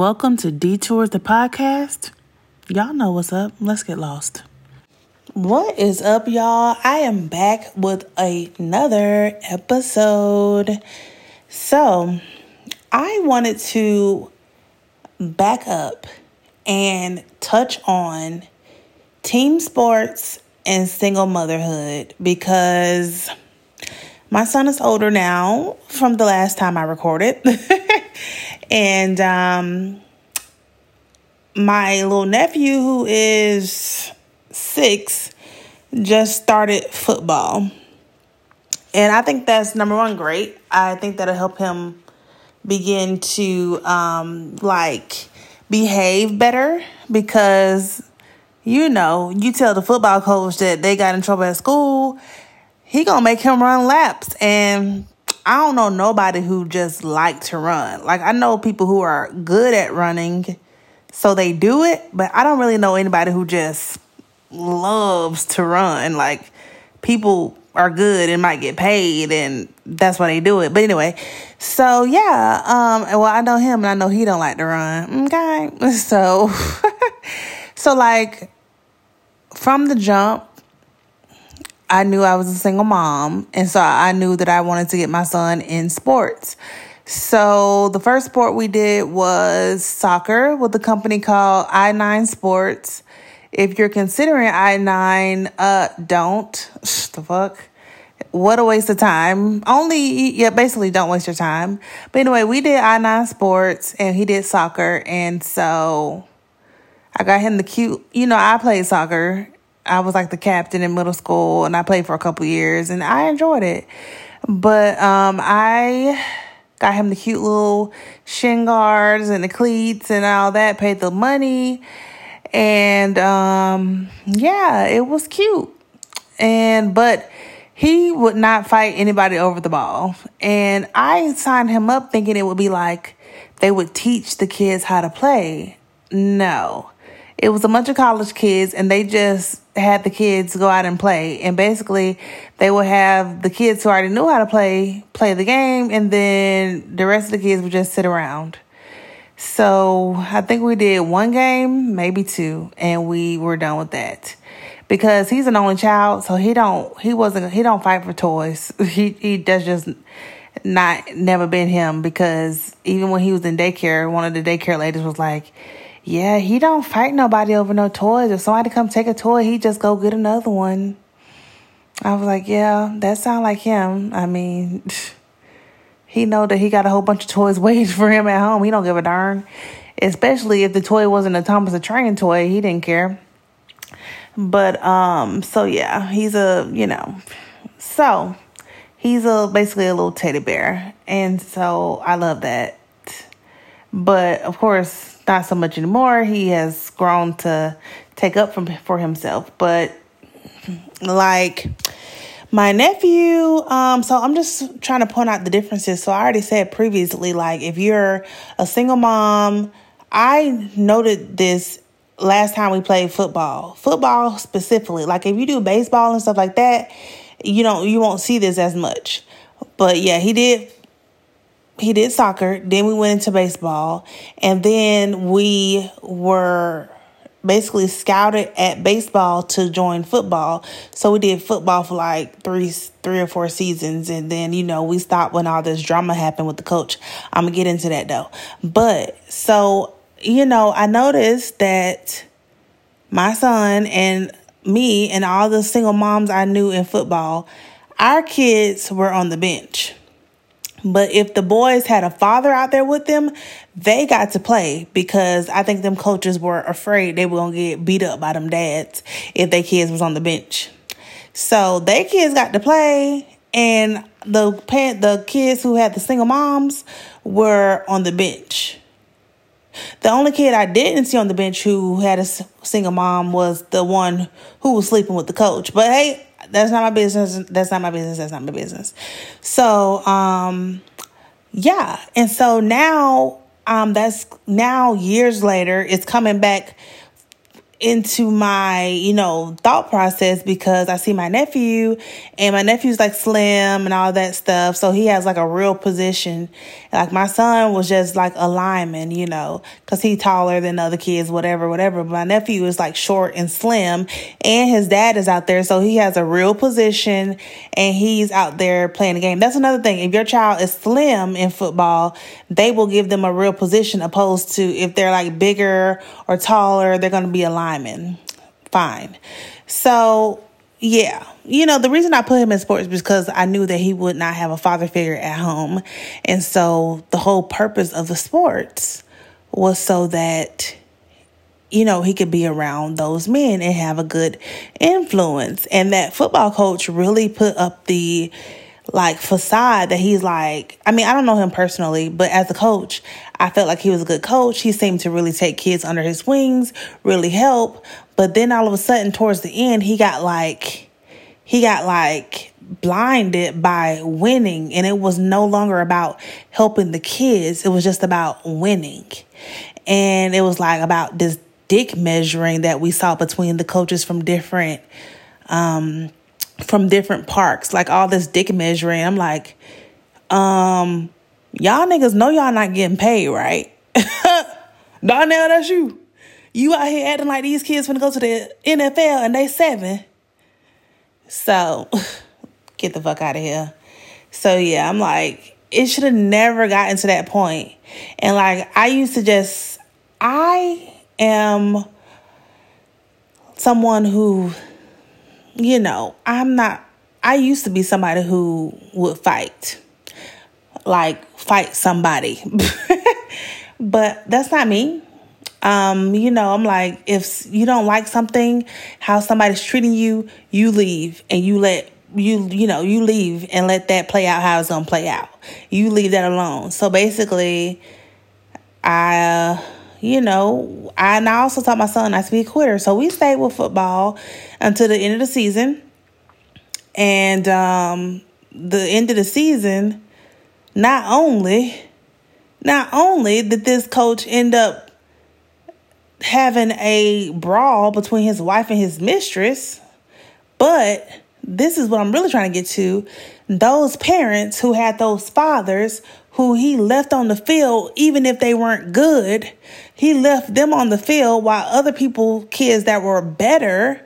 Welcome to Detours the podcast. Y'all know what's up. Let's get lost. What is up, y'all? I am back with another episode. So, I wanted to back up and touch on team sports and single motherhood because my son is older now from the last time I recorded. and um, my little nephew, who is six, just started football. And I think that's number one, great. I think that'll help him begin to um, like behave better because you know, you tell the football coach that they got in trouble at school, he gonna make him run laps. And I don't know nobody who just like to run. Like I know people who are good at running, so they do it, but I don't really know anybody who just loves to run. Like people are good and might get paid and that's why they do it. But anyway, so yeah, um well I know him and I know he don't like to run. Okay. So so like from the jump I knew I was a single mom, and so I knew that I wanted to get my son in sports. So the first sport we did was soccer with a company called I9 Sports. If you're considering I9, uh, don't. the fuck? What a waste of time. Only, yeah, basically don't waste your time. But anyway, we did I9 Sports and he did soccer. And so I got him the cute, you know, I played soccer I was like the captain in middle school and I played for a couple years and I enjoyed it. But um, I got him the cute little shin guards and the cleats and all that, paid the money. And um, yeah, it was cute. And but he would not fight anybody over the ball. And I signed him up thinking it would be like they would teach the kids how to play. No. It was a bunch of college kids and they just had the kids go out and play. And basically, they would have the kids who already knew how to play play the game, and then the rest of the kids would just sit around. So I think we did one game, maybe two, and we were done with that. Because he's an only child, so he don't he wasn't he don't fight for toys. He he does just not never been him because even when he was in daycare, one of the daycare ladies was like, yeah, he don't fight nobody over no toys. If somebody come take a toy, he just go get another one. I was like, yeah, that sound like him. I mean, he know that he got a whole bunch of toys waiting for him at home. He don't give a darn. Especially if the toy wasn't a Thomas the Train toy, he didn't care. But um, so yeah, he's a you know, so he's a basically a little teddy bear, and so I love that. But of course, not so much anymore. He has grown to take up from for himself. But like my nephew, um, so I'm just trying to point out the differences. So I already said previously, like if you're a single mom, I noted this last time we played football. Football specifically, like if you do baseball and stuff like that, you don't you won't see this as much. But yeah, he did he did soccer, then we went into baseball, and then we were basically scouted at baseball to join football. So we did football for like three three or four seasons and then you know we stopped when all this drama happened with the coach. I'm going to get into that though. But so you know, I noticed that my son and me and all the single moms I knew in football, our kids were on the bench. But if the boys had a father out there with them, they got to play because I think them coaches were afraid they were gonna get beat up by them dads if their kids was on the bench. So their kids got to play, and the parent, the kids who had the single moms were on the bench. The only kid I didn't see on the bench who had a single mom was the one who was sleeping with the coach. But hey, that's not my business. That's not my business. That's not my business. So, um, yeah. And so now, um, that's now years later, it's coming back into my, you know, thought process because I see my nephew and my nephew's like slim and all that stuff. So he has like a real position. Like my son was just like a lineman, you know, cause he taller than other kids, whatever, whatever. But my nephew is like short and slim and his dad is out there. So he has a real position and he's out there playing the game. That's another thing. If your child is slim in football, they will give them a real position opposed to if they're like bigger or taller, they're going to be a lineman lineman. Fine. So, yeah, you know, the reason I put him in sports because I knew that he would not have a father figure at home. And so the whole purpose of the sports was so that, you know, he could be around those men and have a good influence. And that football coach really put up the like facade that he's like I mean I don't know him personally but as a coach I felt like he was a good coach. He seemed to really take kids under his wings really help. But then all of a sudden towards the end he got like he got like blinded by winning. And it was no longer about helping the kids. It was just about winning. And it was like about this dick measuring that we saw between the coaches from different um from different parks, like all this dick measuring. I'm like, um, y'all niggas know y'all not getting paid, right? Darnell, that's you. You out here acting like these kids gonna go to the NFL and they seven. So get the fuck out of here. So yeah, I'm like, it should have never gotten to that point. And like I used to just I am someone who you know, I'm not, I used to be somebody who would fight, like fight somebody. but that's not me. Um, you know, I'm like, if you don't like something, how somebody's treating you, you leave and you let you you know you leave and let that play out how it's gonna play out you leave that alone so basically i you know, I, and I also taught my son not to be a quitter. So we stayed with football until the end of the season. And um, the end of the season, not only, not only did this coach end up having a brawl between his wife and his mistress, but this is what I'm really trying to get to. Those parents who had those fathers who he left on the field, even if they weren't good, he left them on the field while other people, kids that were better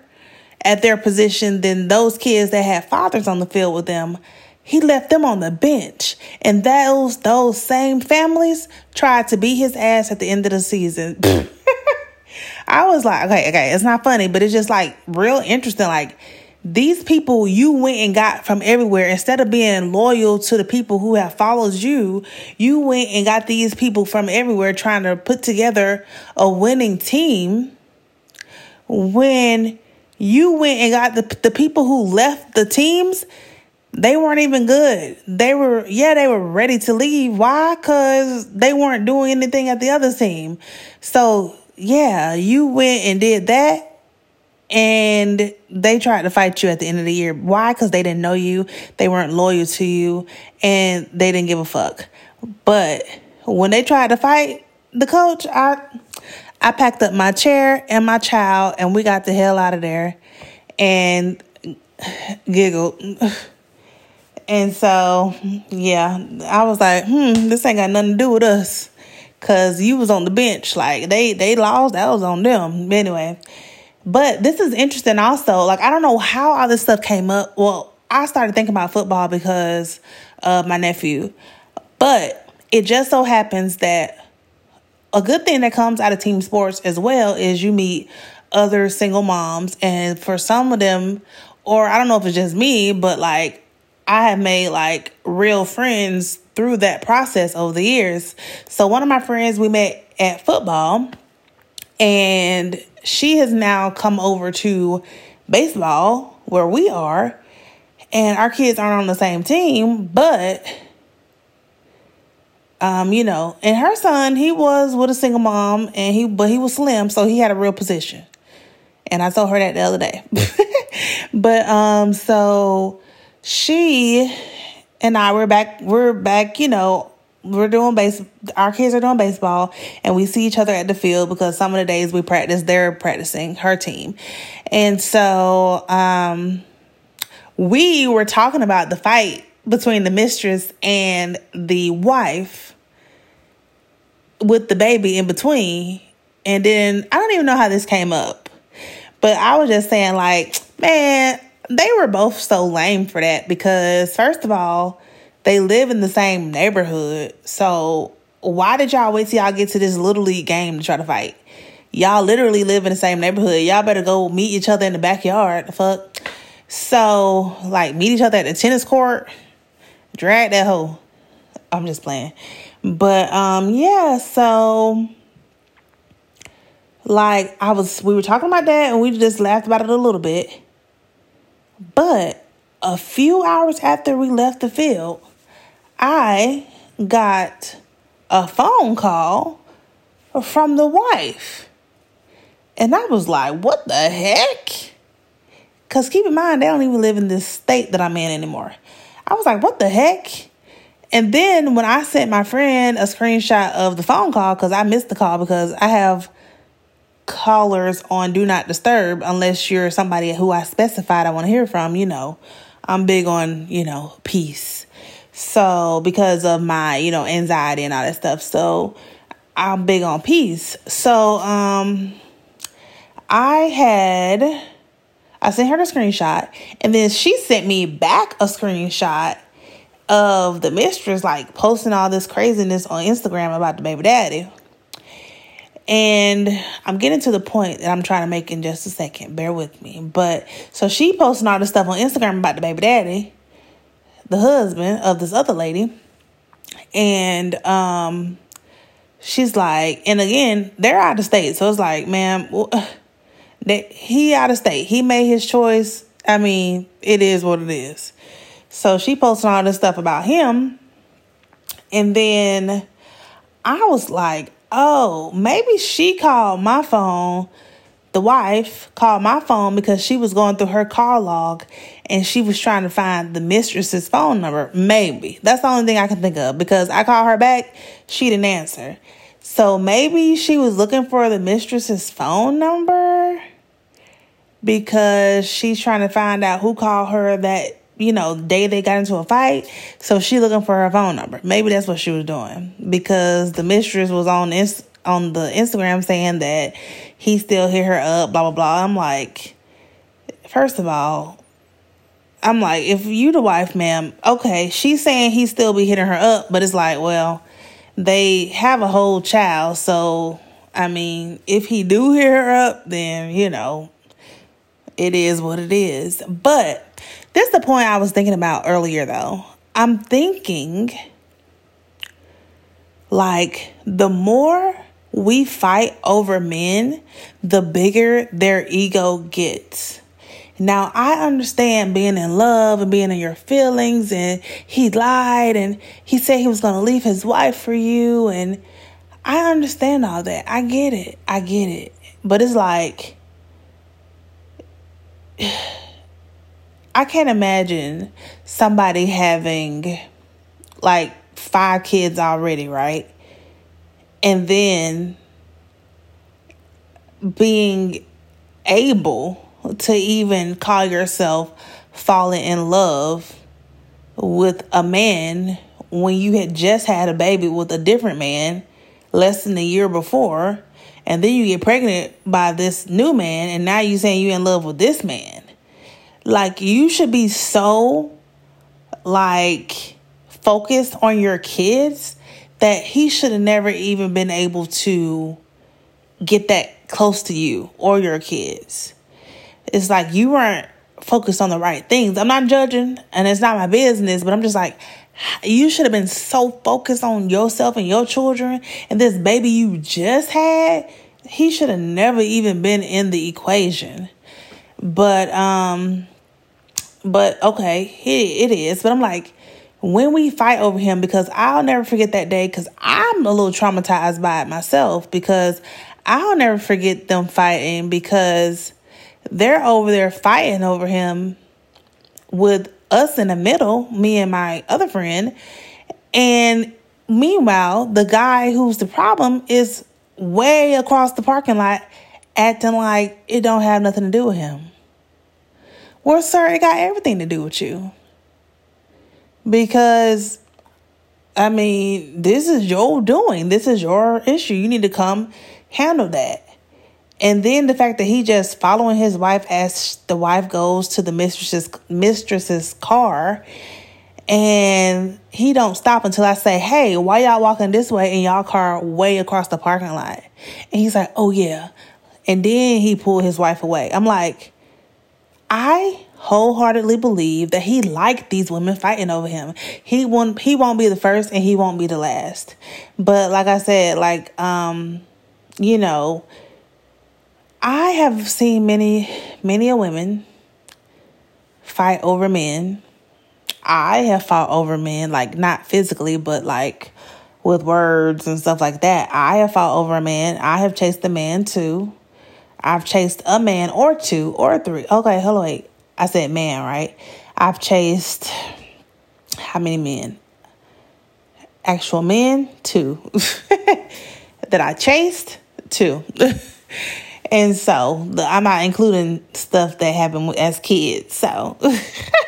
at their position than those kids that had fathers on the field with them, he left them on the bench. And those those same families tried to beat his ass at the end of the season. I was like, okay, okay, it's not funny, but it's just like real interesting. Like these people you went and got from everywhere instead of being loyal to the people who have followed you you went and got these people from everywhere trying to put together a winning team. When you went and got the, the people who left the teams they weren't even good. They were yeah they were ready to leave. Why? Because they weren't doing anything at the other team. So yeah you went and did that and they tried to fight you at the end of the year. Why? Because they didn't know you, they weren't loyal to you, and they didn't give a fuck. But when they tried to fight the coach, I I packed up my chair and my child, and we got the hell out of there, and giggled. And so, yeah, I was like, hmm, this ain't got nothing to do with us. Cause you was on the bench. Like they they lost, that was on them. Anyway, but this is interesting also. Like, I don't know how all this stuff came up. Well, I started thinking about football because of my nephew. But it just so happens that a good thing that comes out of team sports as well is you meet other single moms. And for some of them, or I don't know if it's just me, but like I have made like real friends through that process over the years. So one of my friends we met at football and she has now come over to baseball where we are. And our kids aren't on the same team, but um, you know, and her son, he was with a single mom and he but he was slim, so he had a real position. And I told her that the other day. but um so she and I were back we're back, you know, we're doing base our kids are doing baseball and we see each other at the field because some of the days we practice they're practicing her team. And so um we were talking about the fight between the mistress and the wife with the baby in between and then i don't even know how this came up but i was just saying like man they were both so lame for that because first of all they live in the same neighborhood. So why did y'all wait till y'all get to this little league game to try to fight? Y'all literally live in the same neighborhood. Y'all better go meet each other in the backyard. The fuck. So like meet each other at the tennis court. Drag that hoe. I'm just playing. But um yeah, so like I was we were talking about that and we just laughed about it a little bit. But a few hours after we left the field, I got a phone call from the wife. And I was like, what the heck? Because keep in mind, they don't even live in this state that I'm in anymore. I was like, what the heck? And then when I sent my friend a screenshot of the phone call, because I missed the call because I have callers on Do Not Disturb unless you're somebody who I specified I want to hear from, you know. I'm big on, you know, peace. So, because of my, you know, anxiety and all that stuff. So, I'm big on peace. So, um, I had, I sent her the screenshot, and then she sent me back a screenshot of the mistress like posting all this craziness on Instagram about the baby daddy. And I'm getting to the point that I'm trying to make in just a second. Bear with me. But so she posting all this stuff on Instagram about the baby daddy the husband of this other lady. And um she's like, and again, they're out of state. So it's like, man, that he out of state. He made his choice. I mean, it is what it is. So she posted all this stuff about him. And then I was like, oh, maybe she called my phone the wife called my phone because she was going through her call log and she was trying to find the mistress's phone number. Maybe. That's the only thing I can think of because I called her back, she didn't answer. So maybe she was looking for the mistress's phone number because she's trying to find out who called her that, you know, day they got into a fight. So she looking for her phone number. Maybe that's what she was doing because the mistress was on this on the Instagram saying that he still hit her up, blah blah blah. I'm like, first of all, I'm like, if you the wife, ma'am, okay, she's saying he still be hitting her up, but it's like, well, they have a whole child, so I mean, if he do hit her up, then you know, it is what it is. But this is the point I was thinking about earlier, though. I'm thinking like the more we fight over men, the bigger their ego gets. Now, I understand being in love and being in your feelings, and he lied and he said he was going to leave his wife for you. And I understand all that. I get it. I get it. But it's like, I can't imagine somebody having like five kids already, right? And then being able to even call yourself falling in love with a man when you had just had a baby with a different man less than a year before and then you get pregnant by this new man and now you saying you're in love with this man. Like you should be so like focused on your kids that he should have never even been able to get that close to you or your kids. It's like you weren't focused on the right things. I'm not judging and it's not my business, but I'm just like, you should have been so focused on yourself and your children and this baby you just had. He should have never even been in the equation. But, um, but okay, it, it is. But I'm like, when we fight over him because I'll never forget that day because I'm a little traumatized by it myself because I'll never forget them fighting because they're over there fighting over him with us in the middle, me and my other friend. And meanwhile, the guy who's the problem is way across the parking lot acting like it don't have nothing to do with him. Well, sir, it got everything to do with you. Because I mean, this is your doing. This is your issue. You need to come handle that. And then the fact that he just following his wife as the wife goes to the mistress's mistress's car and he don't stop until I say, "Hey, why y'all walking this way in y'all car way across the parking lot?" And he's like, "Oh yeah." And then he pulled his wife away. I'm like, I wholeheartedly believe that he liked these women fighting over him. He won't he won't be the first and he won't be the last. But like I said, like um, you know, I have seen many many a women fight over men. I have fought over men, like not physically, but like with words and stuff like that. I have fought over a man. I have chased a man too. I've chased a man or two or three. Okay, hello, wait. I said man, right? I've chased how many men? Actual men, two. that I chased, two. and so I'm not including stuff that happened as kids. So,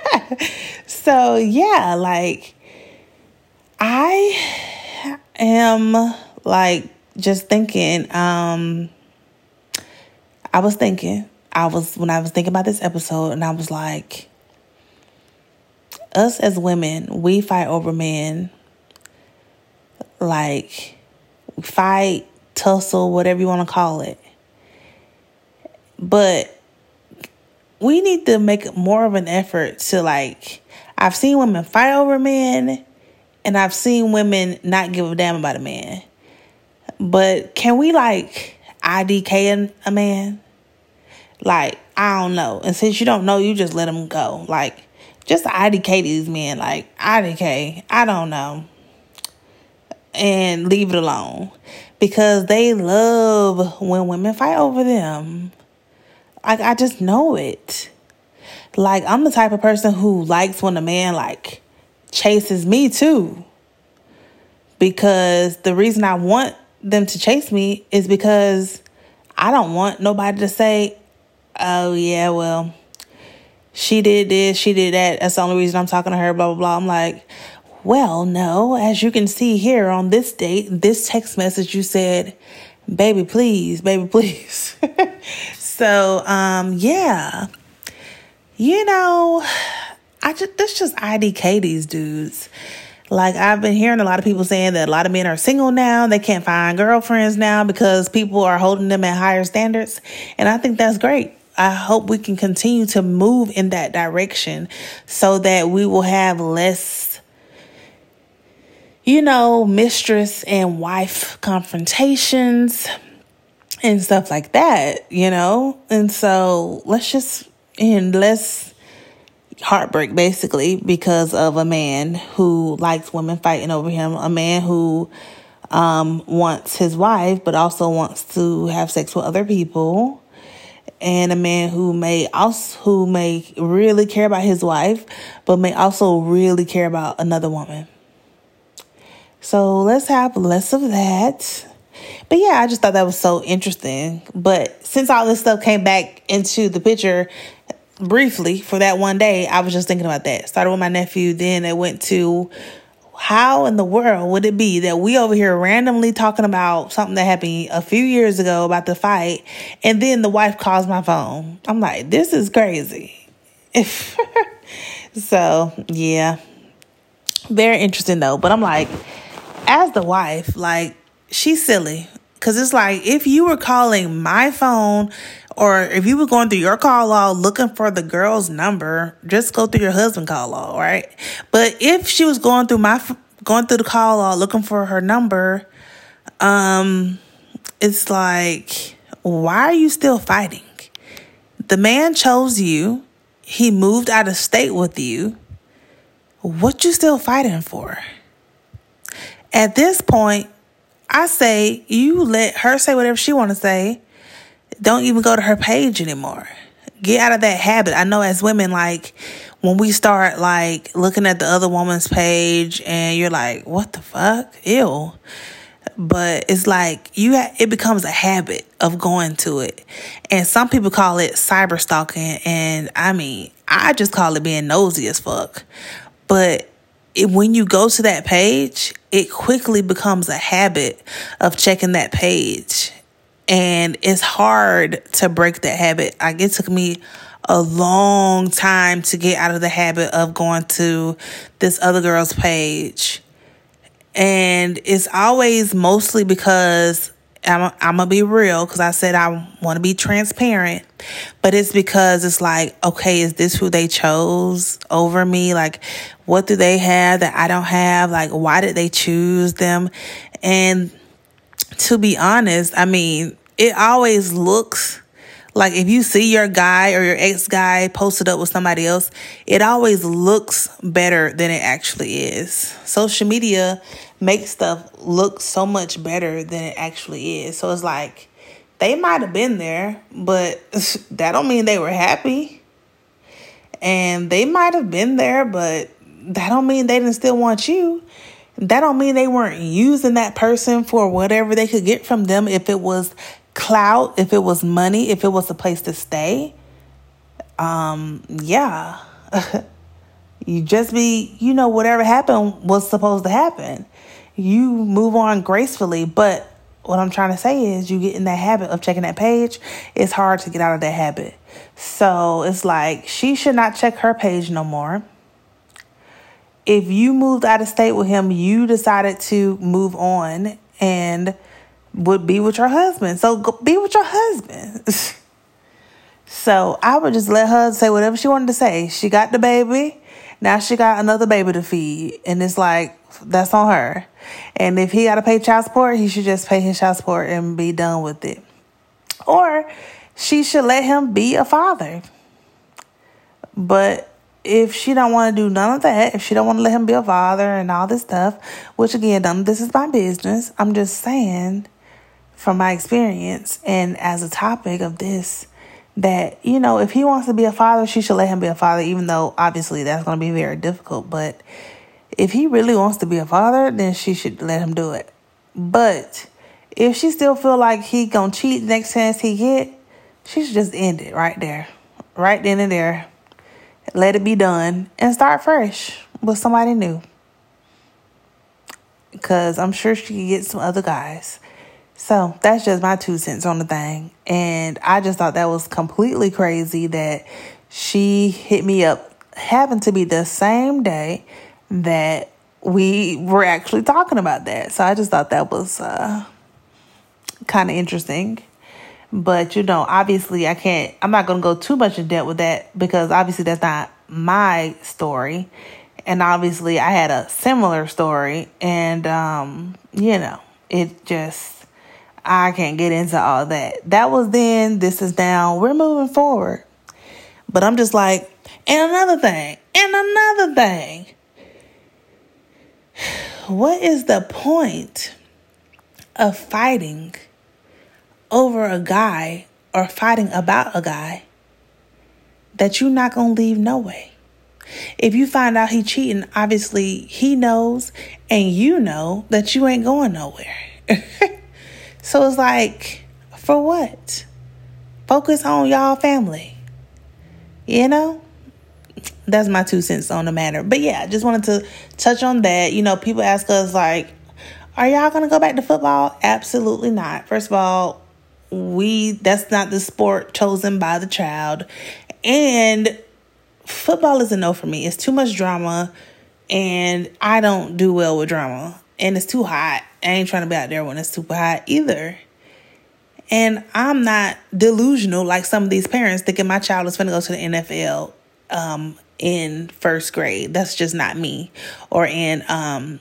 so yeah, like I am like just thinking, um, I was thinking I was when I was thinking about this episode and I was like us as women, we fight over men like fight, tussle, whatever you want to call it. But we need to make more of an effort to like I've seen women fight over men and I've seen women not give a damn about a man. But can we like IDK a man? Like, I don't know. And since you don't know, you just let them go. Like, just IDK these men. Like, IDK, I don't know. And leave it alone. Because they love when women fight over them. Like, I just know it. Like, I'm the type of person who likes when a man, like, chases me too. Because the reason I want them to chase me is because I don't want nobody to say, oh yeah, well, she did this, she did that. That's the only reason I'm talking to her, blah, blah, blah. I'm like, well, no, as you can see here on this date, this text message, you said, baby, please, baby, please. so, um, yeah, you know, I just, that's just IDK these dudes. Like I've been hearing a lot of people saying that a lot of men are single now. They can't find girlfriends now because people are holding them at higher standards. And I think that's great. I hope we can continue to move in that direction so that we will have less, you know, mistress and wife confrontations and stuff like that, you know? And so let's just, and less heartbreak basically because of a man who likes women fighting over him, a man who um, wants his wife but also wants to have sex with other people and a man who may also who may really care about his wife but may also really care about another woman. So let's have less of that. But yeah i just thought that was so interesting. But since all this stuff came back into the picture briefly for that one day i was just thinking about that. Started with my nephew then it went to how in the world would it be that we over here randomly talking about something that happened a few years ago about the fight and then the wife calls my phone? I'm like this is crazy. So yeah. Very interesting though. But i'm like as the wife like she's silly. Because it's like if you were calling my phone or if you were going through your call log looking for the girl's number, just go through your husband call log, right? But if she was going through my going through the call log looking for her number, um, it's like, why are you still fighting? The man chose you. He moved out of state with you. What you still fighting for? At this point, I say you let her say whatever she want to say don't even go to her page anymore. get out of that habit. I know as women, like when we start like looking at the other woman's page and you're like, what the fuck? Ew. But it's like you ha- it becomes a habit of going to it. And some people call it cyber stalking and I mean, I just call it being nosy as fuck. But it, when you go to that page, it quickly becomes a habit of checking that page. And it's hard to break that habit. Like it took me a long time to get out of the habit of going to this other girl's page. And it's always mostly because I'm, I'm gonna be real because I said I want to be transparent, but it's because it's like, okay, is this who they chose over me? Like, what do they have that I don't have? Like, why did they choose them? And to be honest, I mean, it always looks like if you see your guy or your ex guy posted up with somebody else, it always looks better than it actually is. Social media makes stuff look so much better than it actually is. So it's like they might have been there, but that don't mean they were happy. And they might have been there, but that don't mean they didn't still want you. That don't mean they weren't using that person for whatever they could get from them if it was clout, if it was money, if it was a place to stay, um, yeah. you just be, you know, whatever happened was supposed to happen. You move on gracefully, but what I'm trying to say is you get in that habit of checking that page, it's hard to get out of that habit. So it's like she should not check her page no more. If you moved out of state with him, you decided to move on and would be with your husband. So be with your husband. so I would just let her say whatever she wanted to say. She got the baby. Now she got another baby to feed. And it's like, that's on her. And if he got to pay child support, he should just pay his child support and be done with it. Or she should let him be a father. But if she don't want to do none of that, if she don't want to let him be a father and all this stuff, which again, none of this is my business. I'm just saying from my experience and as a topic of this that you know if he wants to be a father she should let him be a father even though obviously that's going to be very difficult. But if he really wants to be a father then she should let him do it. But if she still feel like he gonna cheat next chance he get she should just end it right there right then and there let it be done and start fresh with somebody new because i'm sure she can get some other guys so that's just my two cents on the thing. And I just thought that was completely crazy that she hit me up, happened to be the same day that we were actually talking about that. So I just thought that was uh, kind of interesting. But you know, obviously, I can't, I'm not going to go too much in depth with that because obviously that's not my story. And obviously, I had a similar story. And, um, you know, it just, I can't get into all that. That was then, this is now. We're moving forward. But I'm just like, and another thing, and another thing. What is the point of fighting over a guy or fighting about a guy that you're not going to leave no way? If you find out he cheating, obviously he knows and you know that you ain't going nowhere. So it's like, for what? Focus on y'all family. You know? That's my two cents on the matter. But yeah, I just wanted to touch on that. You know, people ask us, like, are y'all going to go back to football? Absolutely not. First of all, we that's not the sport chosen by the child. And football is a no for me. It's too much drama and I don't do well with drama. And it's too hot. I ain't trying to be out there when it's super hot either. And I'm not delusional like some of these parents thinking my child is going to go to the NFL um, in first grade. That's just not me. Or in um,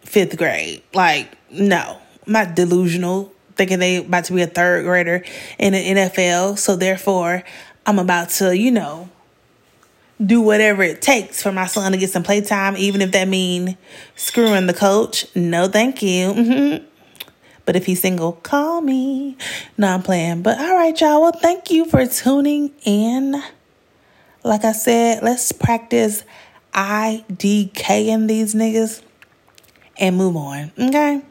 fifth grade. Like, no, I'm not delusional thinking they about to be a third grader in the NFL. So therefore, I'm about to, you know, do whatever it takes for my son to get some playtime, even if that mean screwing the coach. No, thank you. Mm-hmm. But if he's single, call me. No, I'm playing. But all right, y'all. Well, thank you for tuning in. Like I said, let's practice IDK in these niggas and move on. Okay?